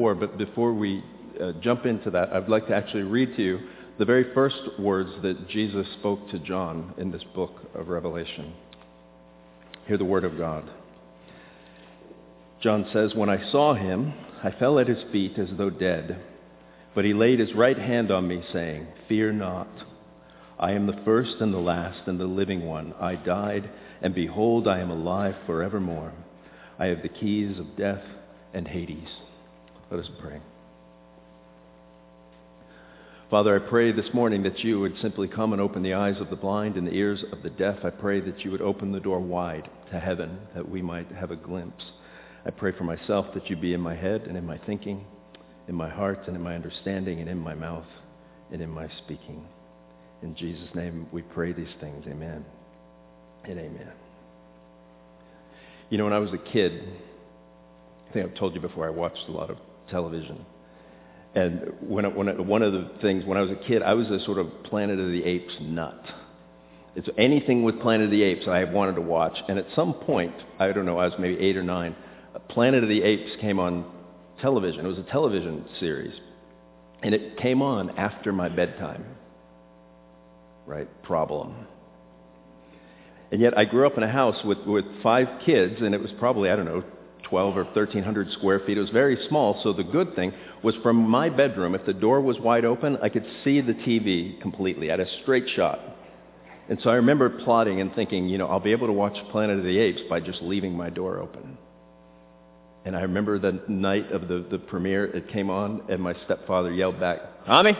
4, but before we uh, jump into that, I'd like to actually read to you the very first words that Jesus spoke to John in this book of Revelation. Hear the word of God. John says, When I saw him, I fell at his feet as though dead. But he laid his right hand on me, saying, Fear not. I am the first and the last and the living one. I died, and behold, I am alive forevermore. I have the keys of death and Hades. Let us pray. Father, I pray this morning that you would simply come and open the eyes of the blind and the ears of the deaf. I pray that you would open the door wide to heaven, that we might have a glimpse. I pray for myself that you be in my head and in my thinking, in my heart and in my understanding and in my mouth and in my speaking. In Jesus' name we pray these things. Amen and amen. You know, when I was a kid, I think I've told you before, I watched a lot of television. And when, when, one of the things, when I was a kid, I was a sort of Planet of the Apes nut. It's anything with Planet of the Apes I wanted to watch. And at some point, I don't know, I was maybe eight or nine, Planet of the Apes came on television. It was a television series. And it came on after my bedtime. Right? Problem. And yet I grew up in a house with, with five kids, and it was probably, I don't know, 12 or 1,300 square feet. It was very small, so the good thing was from my bedroom, if the door was wide open, I could see the TV completely. at a straight shot. And so I remember plotting and thinking, you know, I'll be able to watch Planet of the Apes by just leaving my door open. And I remember the night of the, the premiere, it came on, and my stepfather yelled back, Tommy,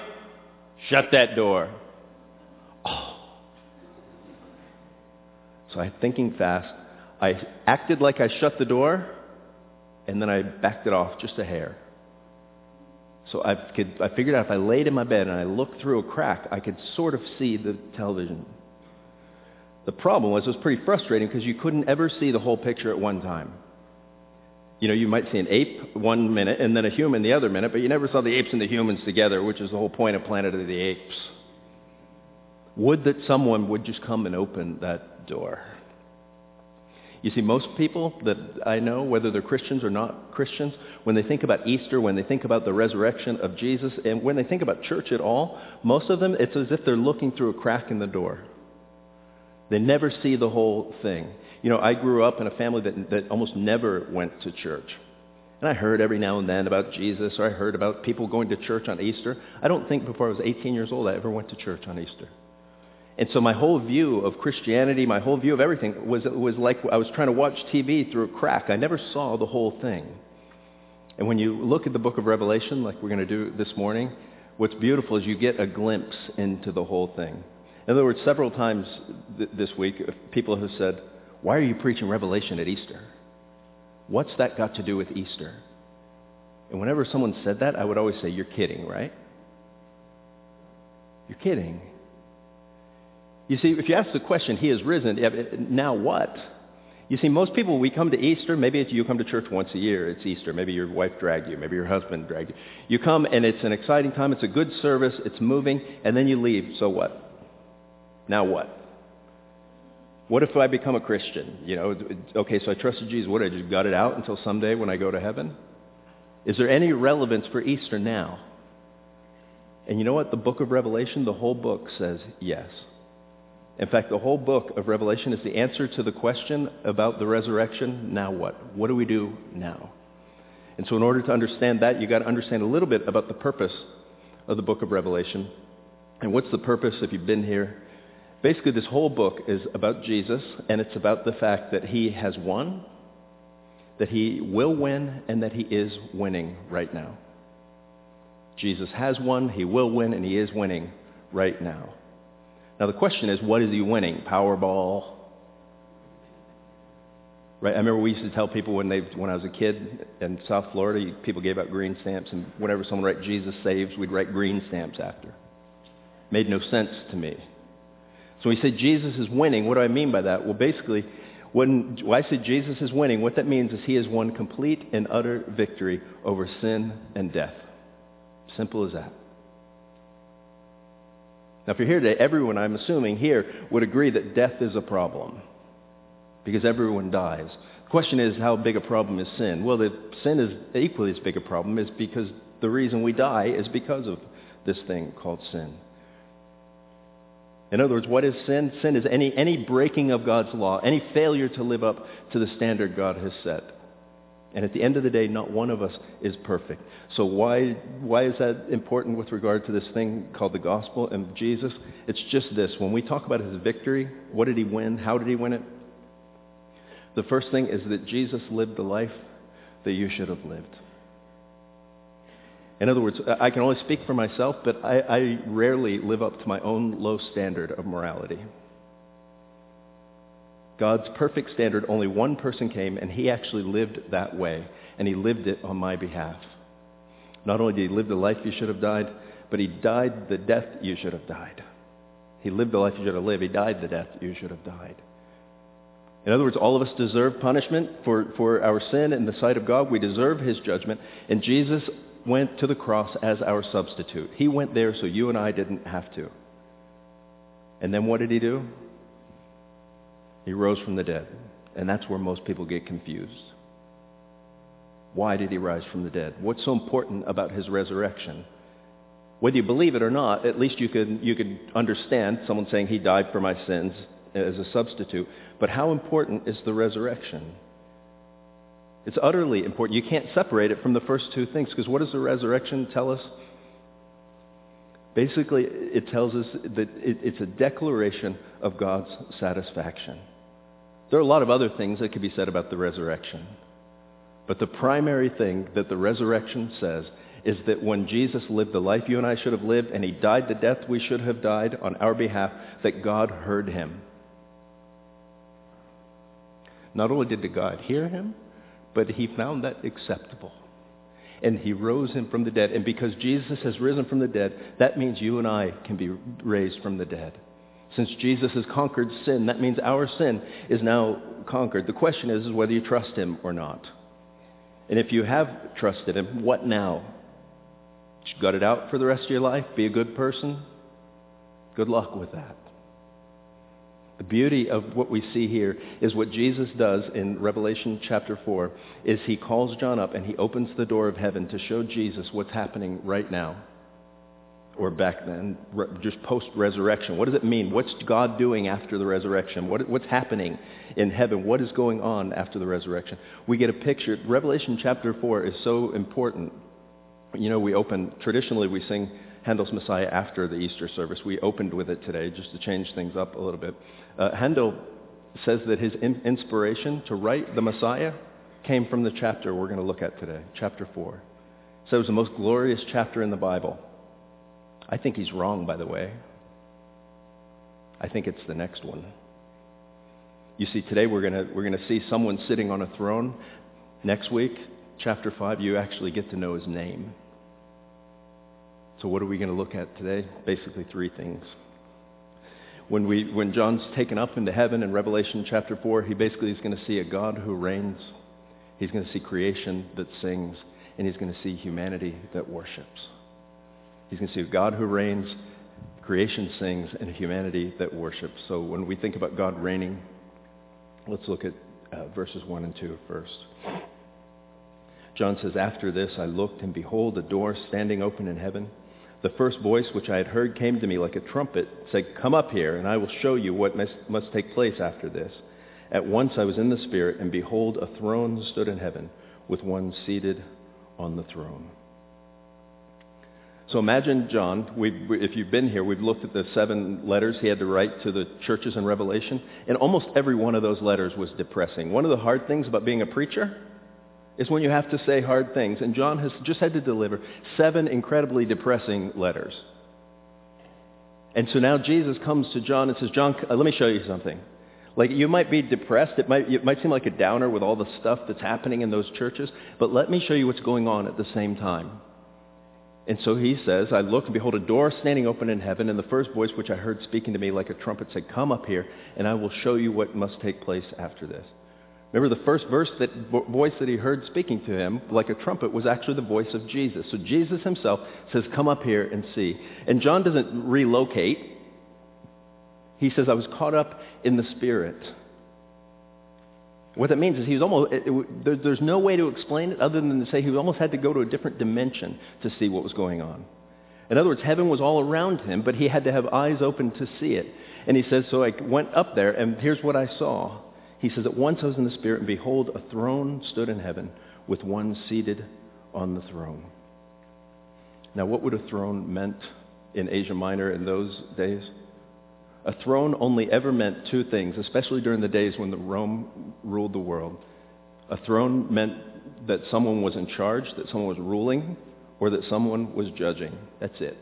shut that door. Oh. So I, thinking fast, I acted like I shut the door, and then I backed it off just a hair. So I, could, I figured out if I laid in my bed and I looked through a crack, I could sort of see the television. The problem was it was pretty frustrating because you couldn't ever see the whole picture at one time. You know, you might see an ape one minute and then a human the other minute, but you never saw the apes and the humans together, which is the whole point of Planet of the Apes. Would that someone would just come and open that door. You see, most people that I know, whether they're Christians or not Christians, when they think about Easter, when they think about the resurrection of Jesus, and when they think about church at all, most of them, it's as if they're looking through a crack in the door. They never see the whole thing. You know, I grew up in a family that, that almost never went to church. And I heard every now and then about Jesus, or I heard about people going to church on Easter. I don't think before I was 18 years old I ever went to church on Easter. And so my whole view of Christianity, my whole view of everything was, was like I was trying to watch TV through a crack. I never saw the whole thing. And when you look at the book of Revelation, like we're going to do this morning, what's beautiful is you get a glimpse into the whole thing. In other words, several times th- this week, uh, people have said, why are you preaching Revelation at Easter? What's that got to do with Easter? And whenever someone said that, I would always say, you're kidding, right? You're kidding. You see, if you ask the question, he has risen, now what? You see, most people, we come to Easter, maybe you come to church once a year, it's Easter, maybe your wife dragged you, maybe your husband dragged you. You come and it's an exciting time, it's a good service, it's moving, and then you leave, so what? Now what? What if I become a Christian? You know, okay, so I trusted Jesus. What, I just got it out until someday when I go to heaven? Is there any relevance for Easter now? And you know what? The book of Revelation, the whole book says yes. In fact, the whole book of Revelation is the answer to the question about the resurrection, now what? What do we do now? And so in order to understand that, you've got to understand a little bit about the purpose of the book of Revelation. And what's the purpose if you've been here? Basically, this whole book is about Jesus, and it's about the fact that he has won, that he will win, and that he is winning right now. Jesus has won, he will win, and he is winning right now. Now the question is, what is he winning? Powerball? Right? I remember we used to tell people when they, when I was a kid in South Florida, people gave out green stamps, and whenever someone wrote Jesus saves, we'd write green stamps after. Made no sense to me. So we say Jesus is winning. What do I mean by that? Well, basically, when, when I say Jesus is winning, what that means is he has won complete and utter victory over sin and death. Simple as that. Now, if you're here today, everyone, I'm assuming, here would agree that death is a problem because everyone dies. The question is, how big a problem is sin? Well, the sin is equally as big a problem is because the reason we die is because of this thing called sin. In other words, what is sin? Sin is any, any breaking of God's law, any failure to live up to the standard God has set. And at the end of the day, not one of us is perfect. So why, why is that important with regard to this thing called the gospel and Jesus? It's just this. When we talk about his victory, what did he win? How did he win it? The first thing is that Jesus lived the life that you should have lived. In other words, I can only speak for myself, but I, I rarely live up to my own low standard of morality. God's perfect standard, only one person came, and he actually lived that way, and he lived it on my behalf. Not only did he live the life you should have died, but he died the death you should have died. He lived the life you should have lived. He died the death you should have died. In other words, all of us deserve punishment for, for our sin in the sight of God. We deserve his judgment. And Jesus went to the cross as our substitute. He went there so you and I didn't have to. And then what did he do? He rose from the dead. And that's where most people get confused. Why did he rise from the dead? What's so important about his resurrection? Whether you believe it or not, at least you could, you could understand someone saying he died for my sins uh, as a substitute. But how important is the resurrection? It's utterly important. You can't separate it from the first two things because what does the resurrection tell us? Basically, it tells us that it's a declaration of God's satisfaction. There are a lot of other things that could be said about the resurrection. But the primary thing that the resurrection says is that when Jesus lived the life you and I should have lived and he died the death we should have died on our behalf, that God heard him. Not only did the God hear him, but he found that acceptable. And he rose him from the dead. And because Jesus has risen from the dead, that means you and I can be raised from the dead. Since Jesus has conquered sin, that means our sin is now conquered. The question is, is whether you trust him or not. And if you have trusted him, what now? Got it out for the rest of your life? Be a good person? Good luck with that. The beauty of what we see here is what Jesus does in Revelation chapter 4 is he calls John up and he opens the door of heaven to show Jesus what's happening right now or back then, just post-resurrection. What does it mean? What's God doing after the resurrection? What, what's happening in heaven? What is going on after the resurrection? We get a picture. Revelation chapter 4 is so important. You know, we open, traditionally we sing Handel's Messiah after the Easter service. We opened with it today just to change things up a little bit. Uh, Handel says that his in- inspiration to write the Messiah came from the chapter we're going to look at today, chapter 4. So it was the most glorious chapter in the Bible. I think he's wrong, by the way. I think it's the next one. You see, today we're going we're going to see someone sitting on a throne. Next week, chapter 5, you actually get to know his name. So what are we going to look at today? Basically three things. When, we, when John's taken up into heaven in Revelation chapter 4, he basically is going to see a God who reigns. He's going to see creation that sings, and he's going to see humanity that worships. He's going to see a God who reigns, creation sings, and humanity that worships. So when we think about God reigning, let's look at uh, verses 1 and 2 first. John says, After this I looked, and behold, a door standing open in heaven. The first voice which I had heard came to me like a trumpet, said, Come up here, and I will show you what must, must take place after this. At once I was in the Spirit, and behold, a throne stood in heaven, with one seated on the throne. So imagine John, if you've been here, we've looked at the seven letters he had to write to the churches in Revelation, and almost every one of those letters was depressing. One of the hard things about being a preacher is when you have to say hard things. And John has just had to deliver seven incredibly depressing letters. And so now Jesus comes to John and says, John, uh, let me show you something. Like you might be depressed. It might, it might seem like a downer with all the stuff that's happening in those churches. But let me show you what's going on at the same time. And so he says, I looked and behold a door standing open in heaven, and the first voice which I heard speaking to me like a trumpet said, Come up here, and I will show you what must take place after this. Remember the first verse, that voice that he heard speaking to him like a trumpet was actually the voice of Jesus. So Jesus himself says, come up here and see. And John doesn't relocate. He says, I was caught up in the Spirit. What that means is he was almost, it, it, there, there's no way to explain it other than to say he almost had to go to a different dimension to see what was going on. In other words, heaven was all around him, but he had to have eyes open to see it. And he says, so I went up there, and here's what I saw. He says, at once I was in the Spirit, and behold, a throne stood in heaven with one seated on the throne. Now, what would a throne meant in Asia Minor in those days? A throne only ever meant two things, especially during the days when the Rome ruled the world. A throne meant that someone was in charge, that someone was ruling, or that someone was judging. That's it.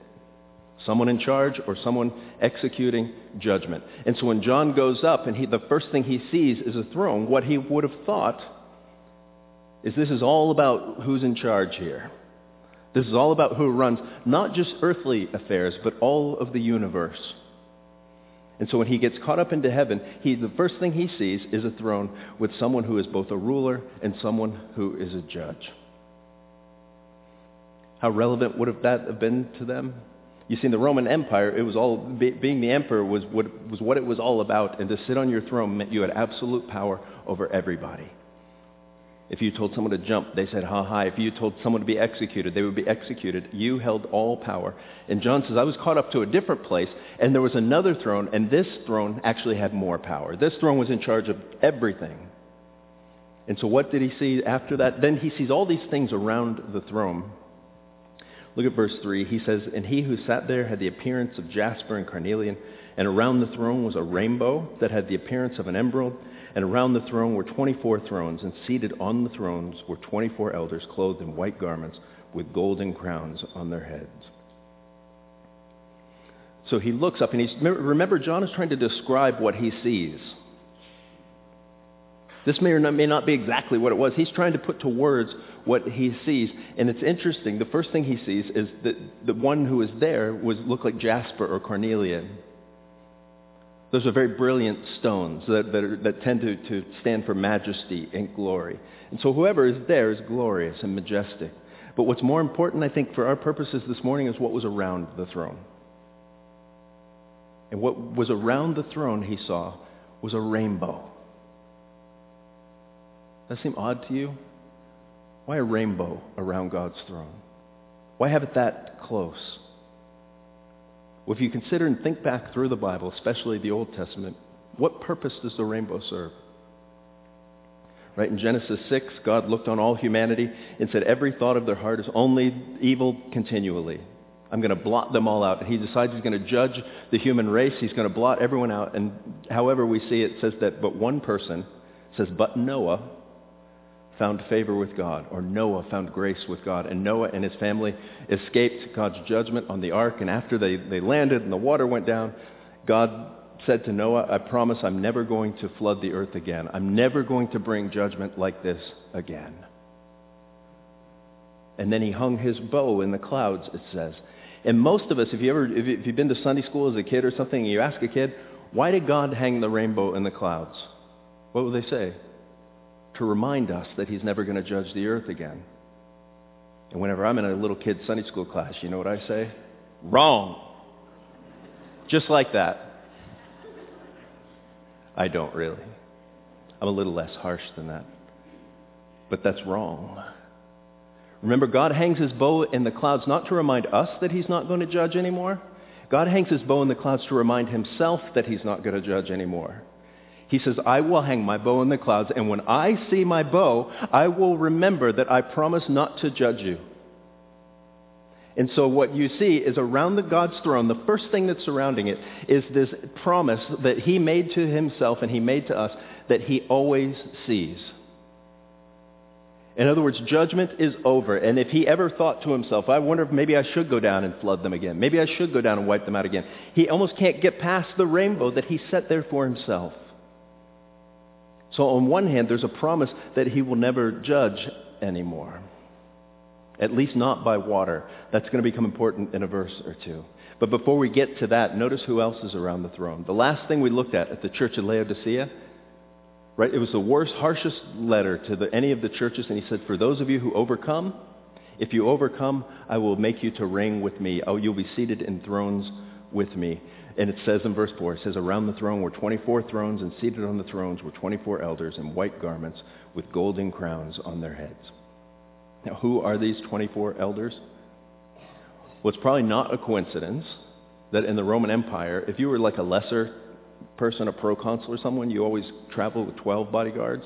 Someone in charge or someone executing judgment. And so when John goes up and he, the first thing he sees is a throne, what he would have thought is this is all about who's in charge here. This is all about who runs not just earthly affairs, but all of the universe. And so when he gets caught up into heaven, he, the first thing he sees is a throne with someone who is both a ruler and someone who is a judge. How relevant would have that have been to them? You see, in the Roman Empire, it was all being the emperor was what, was what it was all about, and to sit on your throne meant you had absolute power over everybody. If you told someone to jump, they said, ha ha. If you told someone to be executed, they would be executed. You held all power. And John says, I was caught up to a different place, and there was another throne, and this throne actually had more power. This throne was in charge of everything. And so what did he see after that? Then he sees all these things around the throne. Look at verse 3. He says, And he who sat there had the appearance of jasper and carnelian, and around the throne was a rainbow that had the appearance of an emerald. And around the throne were 24 thrones, and seated on the thrones were 24 elders clothed in white garments with golden crowns on their heads. So he looks up, and he's, remember, John is trying to describe what he sees. This may or may not be exactly what it was. He's trying to put to words what he sees. And it's interesting. The first thing he sees is that the one who is there was look like jasper or carnelian. Those are very brilliant stones that, that, are, that tend to, to stand for majesty and glory. And so whoever is there is glorious and majestic. But what's more important, I think, for our purposes this morning is what was around the throne. And what was around the throne, he saw, was a rainbow. Does that seem odd to you? Why a rainbow around God's throne? Why have it that close? Well, if you consider and think back through the Bible, especially the Old Testament, what purpose does the rainbow serve? Right in Genesis 6, God looked on all humanity and said, every thought of their heart is only evil continually. I'm going to blot them all out. And he decides he's going to judge the human race. He's going to blot everyone out. And however we see it, it says that but one person says, but Noah found favor with God, or Noah found grace with God. And Noah and his family escaped God's judgment on the ark. And after they, they landed and the water went down, God said to Noah, I promise I'm never going to flood the earth again. I'm never going to bring judgment like this again. And then he hung his bow in the clouds, it says. And most of us, if, you ever, if you've been to Sunday school as a kid or something, and you ask a kid, why did God hang the rainbow in the clouds? What would they say? To remind us that he's never going to judge the earth again. And whenever I'm in a little kid Sunday school class, you know what I say? Wrong. Just like that. I don't really. I'm a little less harsh than that. But that's wrong. Remember, God hangs his bow in the clouds not to remind us that he's not going to judge anymore. God hangs his bow in the clouds to remind himself that he's not going to judge anymore. He says, I will hang my bow in the clouds, and when I see my bow, I will remember that I promise not to judge you. And so what you see is around the God's throne, the first thing that's surrounding it is this promise that he made to himself and he made to us that he always sees. In other words, judgment is over. And if he ever thought to himself, I wonder if maybe I should go down and flood them again. Maybe I should go down and wipe them out again. He almost can't get past the rainbow that he set there for himself. So on one hand, there's a promise that he will never judge anymore. At least not by water. That's going to become important in a verse or two. But before we get to that, notice who else is around the throne. The last thing we looked at at the church of Laodicea, right, it was the worst, harshest letter to the, any of the churches, and he said, for those of you who overcome, if you overcome, I will make you to reign with me. Oh, you'll be seated in thrones with me. And it says in verse 4, it says, Around the throne were 24 thrones, and seated on the thrones were 24 elders in white garments with golden crowns on their heads. Now, who are these 24 elders? Well, it's probably not a coincidence that in the Roman Empire, if you were like a lesser person, a proconsul or someone, you always traveled with 12 bodyguards.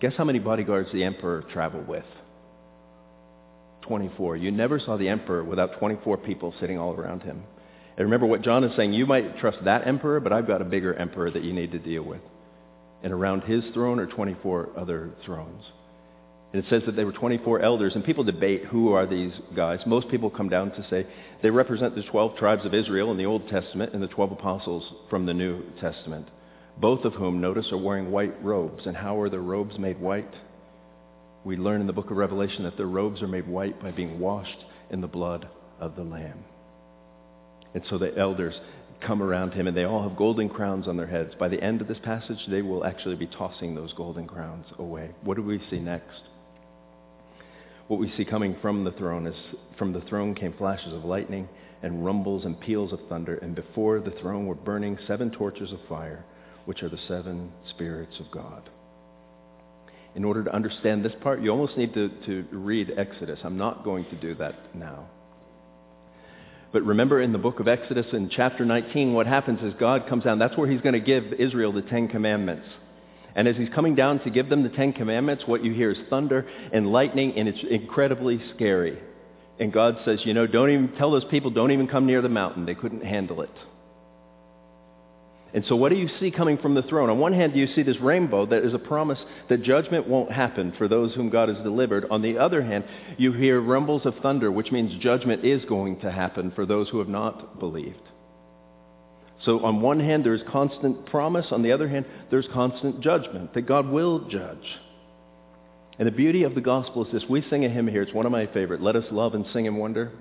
Guess how many bodyguards the emperor traveled with? 24. You never saw the emperor without 24 people sitting all around him. And remember what John is saying, you might trust that emperor, but I've got a bigger emperor that you need to deal with. And around his throne are 24 other thrones. And it says that there were 24 elders, and people debate who are these guys. Most people come down to say they represent the 12 tribes of Israel in the Old Testament and the 12 apostles from the New Testament, both of whom, notice, are wearing white robes. And how are their robes made white? We learn in the book of Revelation that their robes are made white by being washed in the blood of the Lamb. And so the elders come around him, and they all have golden crowns on their heads. By the end of this passage, they will actually be tossing those golden crowns away. What do we see next? What we see coming from the throne is from the throne came flashes of lightning and rumbles and peals of thunder, and before the throne were burning seven torches of fire, which are the seven spirits of God. In order to understand this part, you almost need to, to read Exodus. I'm not going to do that now. But remember in the book of Exodus in chapter 19, what happens is God comes down. That's where he's going to give Israel the Ten Commandments. And as he's coming down to give them the Ten Commandments, what you hear is thunder and lightning, and it's incredibly scary. And God says, you know, don't even tell those people, don't even come near the mountain. They couldn't handle it. And so what do you see coming from the throne? On one hand, do you see this rainbow that is a promise that judgment won't happen for those whom God has delivered. On the other hand, you hear rumbles of thunder, which means judgment is going to happen for those who have not believed. So on one hand, there's constant promise. On the other hand, there's constant judgment, that God will judge. And the beauty of the gospel is this. We sing a hymn here. It's one of my favorite. Let us love and sing and wonder.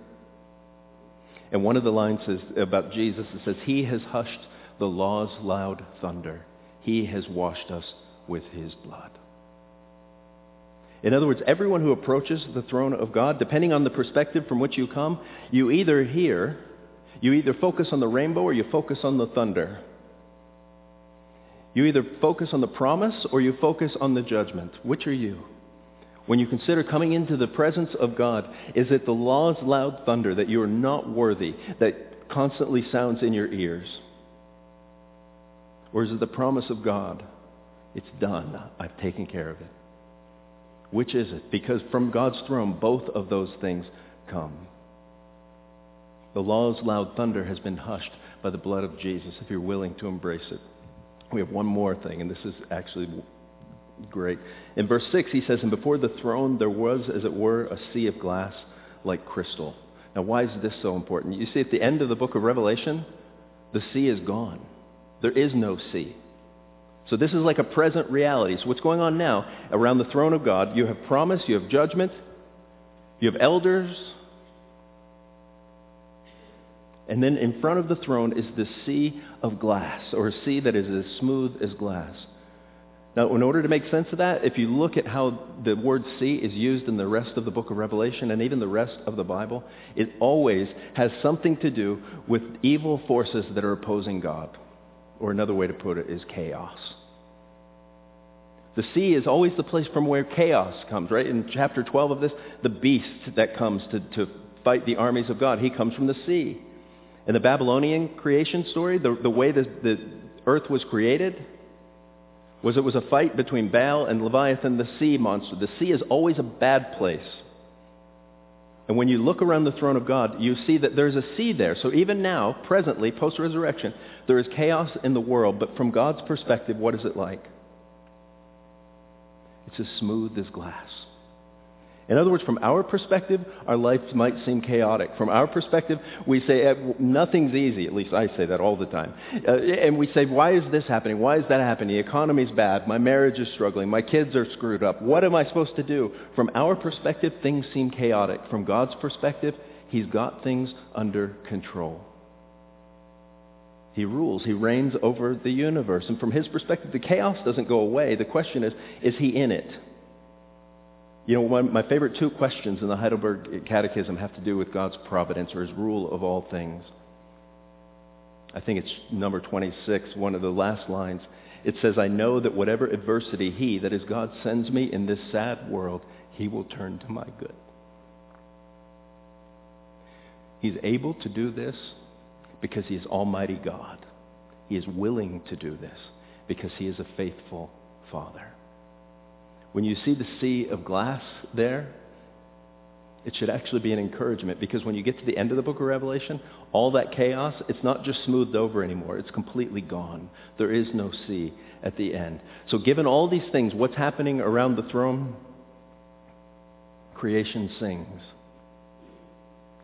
And one of the lines is about Jesus. It says, He has hushed the law's loud thunder. He has washed us with his blood. In other words, everyone who approaches the throne of God, depending on the perspective from which you come, you either hear you either focus on the rainbow or you focus on the thunder. You either focus on the promise or you focus on the judgment. Which are you? When you consider coming into the presence of God, is it the law's loud thunder that you are not worthy that constantly sounds in your ears? Or is it the promise of God? It's done. I've taken care of it. Which is it? Because from God's throne, both of those things come. The law's loud thunder has been hushed by the blood of Jesus if you're willing to embrace it. We have one more thing, and this is actually great. In verse 6, he says, And before the throne there was, as it were, a sea of glass like crystal. Now, why is this so important? You see, at the end of the book of Revelation, the sea is gone. There is no sea. So this is like a present reality. So what's going on now around the throne of God, you have promise, you have judgment, you have elders, and then in front of the throne is the sea of glass, or a sea that is as smooth as glass. Now, in order to make sense of that, if you look at how the word sea is used in the rest of the book of Revelation and even the rest of the Bible, it always has something to do with evil forces that are opposing God. Or another way to put it is chaos. The sea is always the place from where chaos comes, right? In chapter 12 of this, the beast that comes to, to fight the armies of God, he comes from the sea. In the Babylonian creation story, the, the way the, the earth was created was it was a fight between Baal and Leviathan, the sea monster. The sea is always a bad place. And when you look around the throne of God, you see that there's a sea there. So even now, presently, post-resurrection, there is chaos in the world. But from God's perspective, what is it like? It's as smooth as glass. In other words, from our perspective, our lives might seem chaotic. From our perspective, we say eh, nothing's easy. At least I say that all the time. Uh, and we say, why is this happening? Why is that happening? The economy's bad. My marriage is struggling. My kids are screwed up. What am I supposed to do? From our perspective, things seem chaotic. From God's perspective, he's got things under control. He rules. He reigns over the universe. And from his perspective, the chaos doesn't go away. The question is, is he in it? You know, one, my favorite two questions in the Heidelberg Catechism have to do with God's providence or his rule of all things. I think it's number 26, one of the last lines. It says, I know that whatever adversity he, that is God, sends me in this sad world, he will turn to my good. He's able to do this because he is Almighty God. He is willing to do this because he is a faithful Father. When you see the sea of glass there, it should actually be an encouragement because when you get to the end of the book of Revelation, all that chaos, it's not just smoothed over anymore. It's completely gone. There is no sea at the end. So given all these things, what's happening around the throne? Creation sings.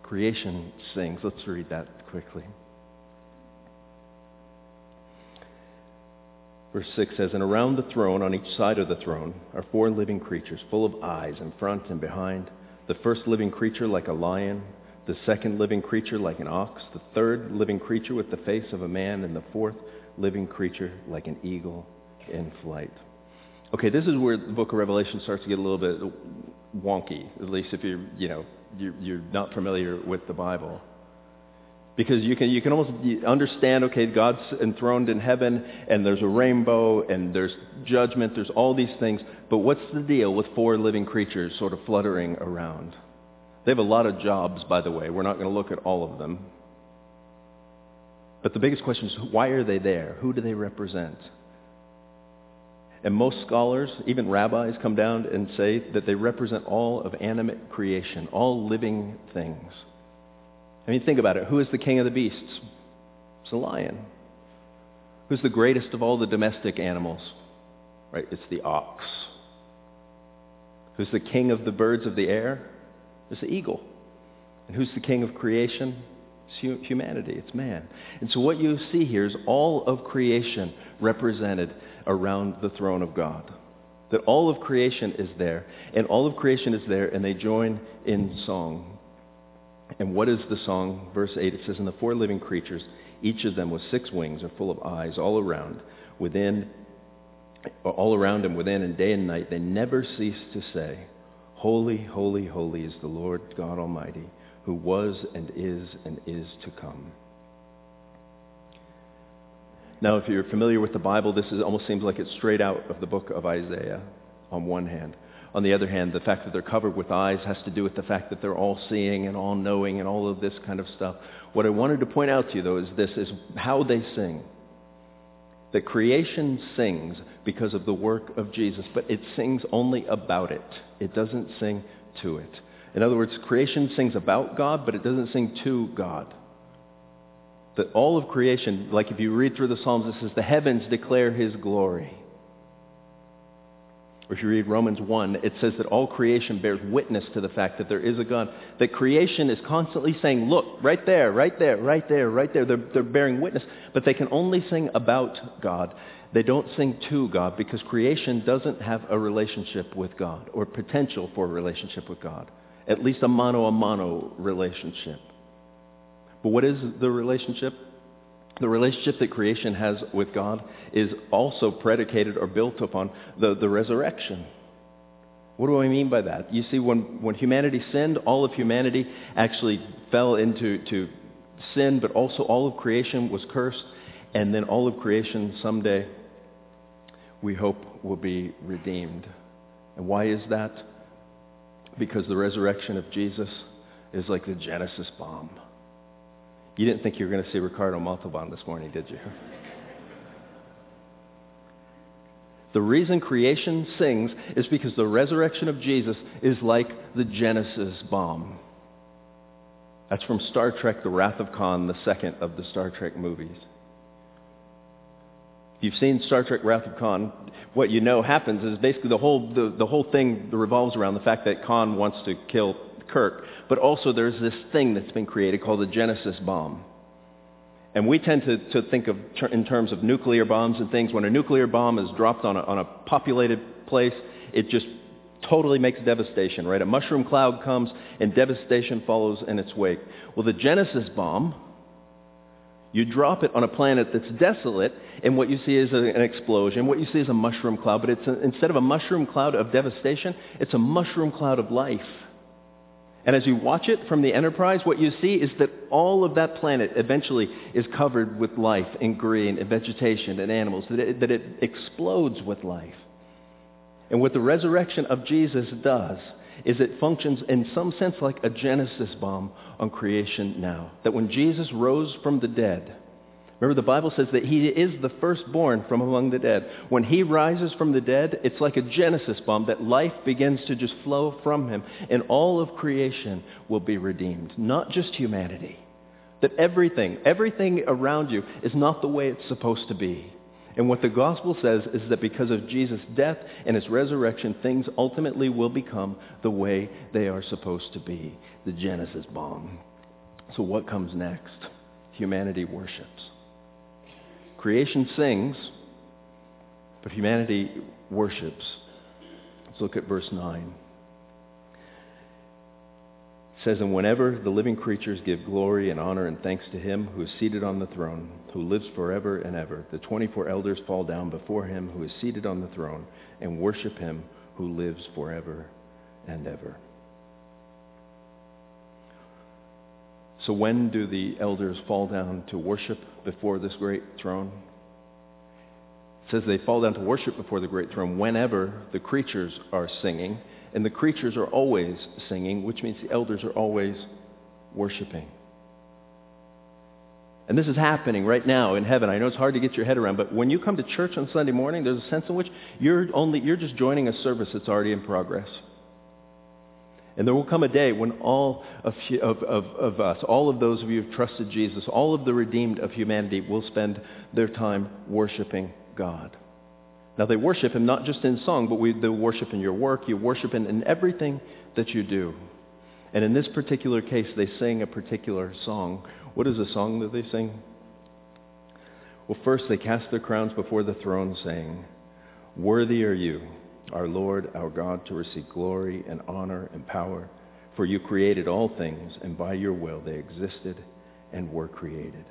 Creation sings. Let's read that quickly. Verse 6 says, And around the throne, on each side of the throne, are four living creatures, full of eyes in front and behind. The first living creature like a lion, the second living creature like an ox, the third living creature with the face of a man, and the fourth living creature like an eagle in flight. Okay, this is where the book of Revelation starts to get a little bit wonky, at least if you're, you know, you're, you're not familiar with the Bible. Because you can, you can almost understand, okay, God's enthroned in heaven, and there's a rainbow, and there's judgment, there's all these things. But what's the deal with four living creatures sort of fluttering around? They have a lot of jobs, by the way. We're not going to look at all of them. But the biggest question is, why are they there? Who do they represent? And most scholars, even rabbis, come down and say that they represent all of animate creation, all living things. I mean, think about it. Who is the king of the beasts? It's a lion. Who's the greatest of all the domestic animals? Right? It's the ox. Who's the king of the birds of the air? It's the eagle. And who's the king of creation? It's humanity. It's man. And so what you see here is all of creation represented around the throne of God. That all of creation is there, and all of creation is there, and they join in song. And what is the song? Verse 8, it says, And the four living creatures, each of them with six wings, are full of eyes all around, within, all around and within, and day and night. They never cease to say, Holy, holy, holy is the Lord God Almighty, who was and is and is to come. Now, if you're familiar with the Bible, this is, almost seems like it's straight out of the book of Isaiah on one hand. On the other hand, the fact that they're covered with eyes has to do with the fact that they're all seeing and all knowing and all of this kind of stuff. What I wanted to point out to you, though, is this, is how they sing. The creation sings because of the work of Jesus, but it sings only about it. It doesn't sing to it. In other words, creation sings about God, but it doesn't sing to God. That all of creation, like if you read through the Psalms, it says, the heavens declare his glory. Or if you read Romans 1, it says that all creation bears witness to the fact that there is a God. That creation is constantly saying, look, right there, right there, right there, right there. They're, they're bearing witness. But they can only sing about God. They don't sing to God because creation doesn't have a relationship with God or potential for a relationship with God. At least a mano-a-mano relationship. But what is the relationship? The relationship that creation has with God is also predicated or built upon the, the resurrection. What do I mean by that? You see, when, when humanity sinned, all of humanity actually fell into to sin, but also all of creation was cursed, and then all of creation someday, we hope, will be redeemed. And why is that? Because the resurrection of Jesus is like the Genesis bomb. You didn't think you were going to see Ricardo Montalban this morning, did you? The reason creation sings is because the resurrection of Jesus is like the Genesis bomb. That's from Star Trek, The Wrath of Khan, the second of the Star Trek movies. If you've seen Star Trek Wrath of Khan, what you know happens is basically the whole, the, the whole thing revolves around the fact that Khan wants to kill Kirk, but also there's this thing that's been created called the Genesis bomb. And we tend to, to think of ter- in terms of nuclear bombs and things. When a nuclear bomb is dropped on a, on a populated place, it just totally makes devastation, right? A mushroom cloud comes and devastation follows in its wake. Well, the Genesis bomb, you drop it on a planet that's desolate, and what you see is a, an explosion. What you see is a mushroom cloud, but it's a, instead of a mushroom cloud of devastation, it's a mushroom cloud of life. And as you watch it from the Enterprise, what you see is that all of that planet eventually is covered with life and green and vegetation and animals, that it, that it explodes with life. And what the resurrection of Jesus does is it functions in some sense like a Genesis bomb on creation now. That when Jesus rose from the dead, remember the Bible says that he is the firstborn from among the dead. When he rises from the dead, it's like a Genesis bomb that life begins to just flow from him and all of creation will be redeemed, not just humanity. That everything, everything around you is not the way it's supposed to be. And what the gospel says is that because of Jesus' death and his resurrection, things ultimately will become the way they are supposed to be. The Genesis bomb. So what comes next? Humanity worships. Creation sings, but humanity worships. Let's look at verse 9 It says, And whenever the living creatures give glory and honor and thanks to him who is seated on the throne, who lives forever and ever, the 24 elders fall down before him who is seated on the throne and worship him who lives forever and ever. So when do the elders fall down to worship before this great throne? It says they fall down to worship before the great throne whenever the creatures are singing and the creatures are always singing, which means the elders are always worshiping. And this is happening right now in heaven. I know it's hard to get your head around, but when you come to church on Sunday morning, there's a sense in which you're only you're just joining a service that's already in progress. And there will come a day when all of, of, of, of us, all of those of you who've trusted Jesus, all of the redeemed of humanity will spend their time worshiping God. Now they worship him not just in song, but we, they worship in your work. You worship him in everything that you do. And in this particular case, they sing a particular song. What is the song that they sing? Well, first they cast their crowns before the throne, saying, Worthy are you, our Lord, our God, to receive glory and honor and power. For you created all things, and by your will they existed and were created.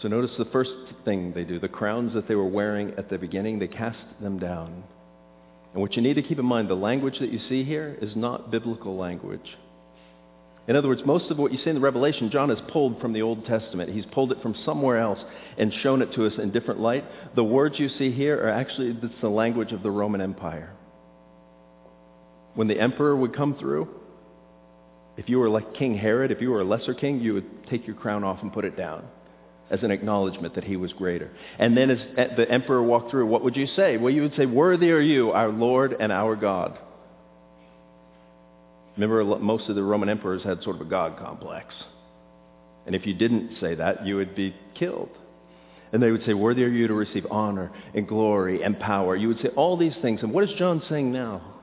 So notice the first thing they do, the crowns that they were wearing at the beginning, they cast them down. And what you need to keep in mind, the language that you see here is not biblical language. In other words, most of what you see in the Revelation, John has pulled from the Old Testament. He's pulled it from somewhere else and shown it to us in different light. The words you see here are actually it's the language of the Roman Empire. When the emperor would come through, if you were like King Herod, if you were a lesser king, you would take your crown off and put it down as an acknowledgement that he was greater. And then as the emperor walked through, what would you say? Well, you would say, Worthy are you, our Lord and our God. Remember, most of the Roman emperors had sort of a God complex. And if you didn't say that, you would be killed. And they would say, Worthy are you to receive honor and glory and power. You would say all these things. And what is John saying now?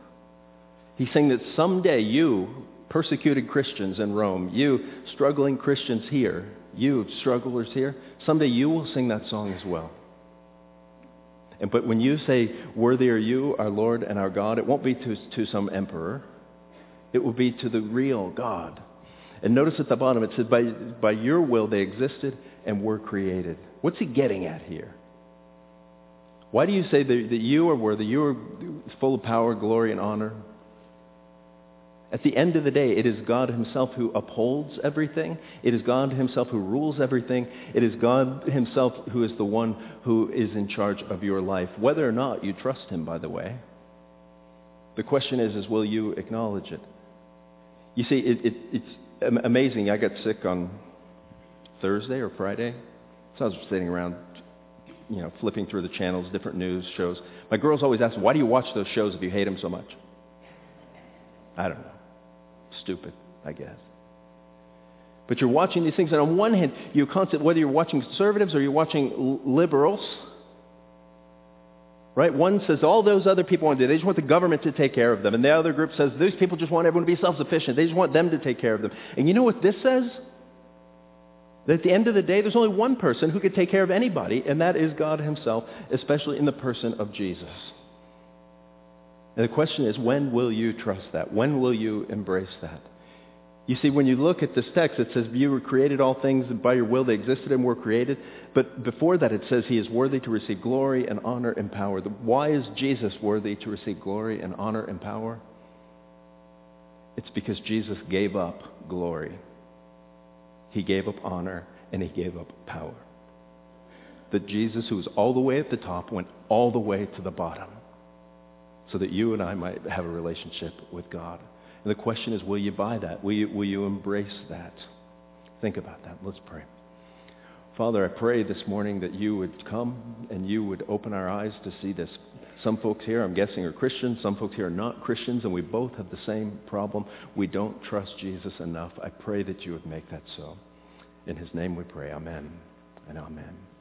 He's saying that someday you, persecuted Christians in Rome, you struggling Christians here, you strugglers here, someday you will sing that song as well. And, but when you say, worthy are you, our Lord and our God, it won't be to, to some emperor. It will be to the real God. And notice at the bottom it says, by, by your will they existed and were created. What's he getting at here? Why do you say that, that you are worthy? You are full of power, glory, and honor. At the end of the day, it is God himself who upholds everything. It is God himself who rules everything. It is God himself who is the one who is in charge of your life, whether or not you trust him, by the way. The question is, is will you acknowledge it? You see, it, it, it's amazing. I got sick on Thursday or Friday. So I was sitting around, you know, flipping through the channels, different news shows. My girls always ask, why do you watch those shows if you hate them so much? I don't know stupid, I guess. But you're watching these things, and on one hand, you concept whether you're watching conservatives or you're watching liberals, right? One says all those other people want to do, they just want the government to take care of them. And the other group says those people just want everyone to be self-sufficient. They just want them to take care of them. And you know what this says? That at the end of the day, there's only one person who could take care of anybody, and that is God himself, especially in the person of Jesus. And the question is, when will you trust that? When will you embrace that? You see, when you look at this text, it says, you were created all things, by your will they existed and were created. But before that, it says he is worthy to receive glory and honor and power. Why is Jesus worthy to receive glory and honor and power? It's because Jesus gave up glory. He gave up honor and he gave up power. That Jesus, who was all the way at the top, went all the way to the bottom so that you and I might have a relationship with God. And the question is, will you buy that? Will you, will you embrace that? Think about that. Let's pray. Father, I pray this morning that you would come and you would open our eyes to see this. Some folks here, I'm guessing, are Christians. Some folks here are not Christians, and we both have the same problem. We don't trust Jesus enough. I pray that you would make that so. In his name we pray. Amen and amen.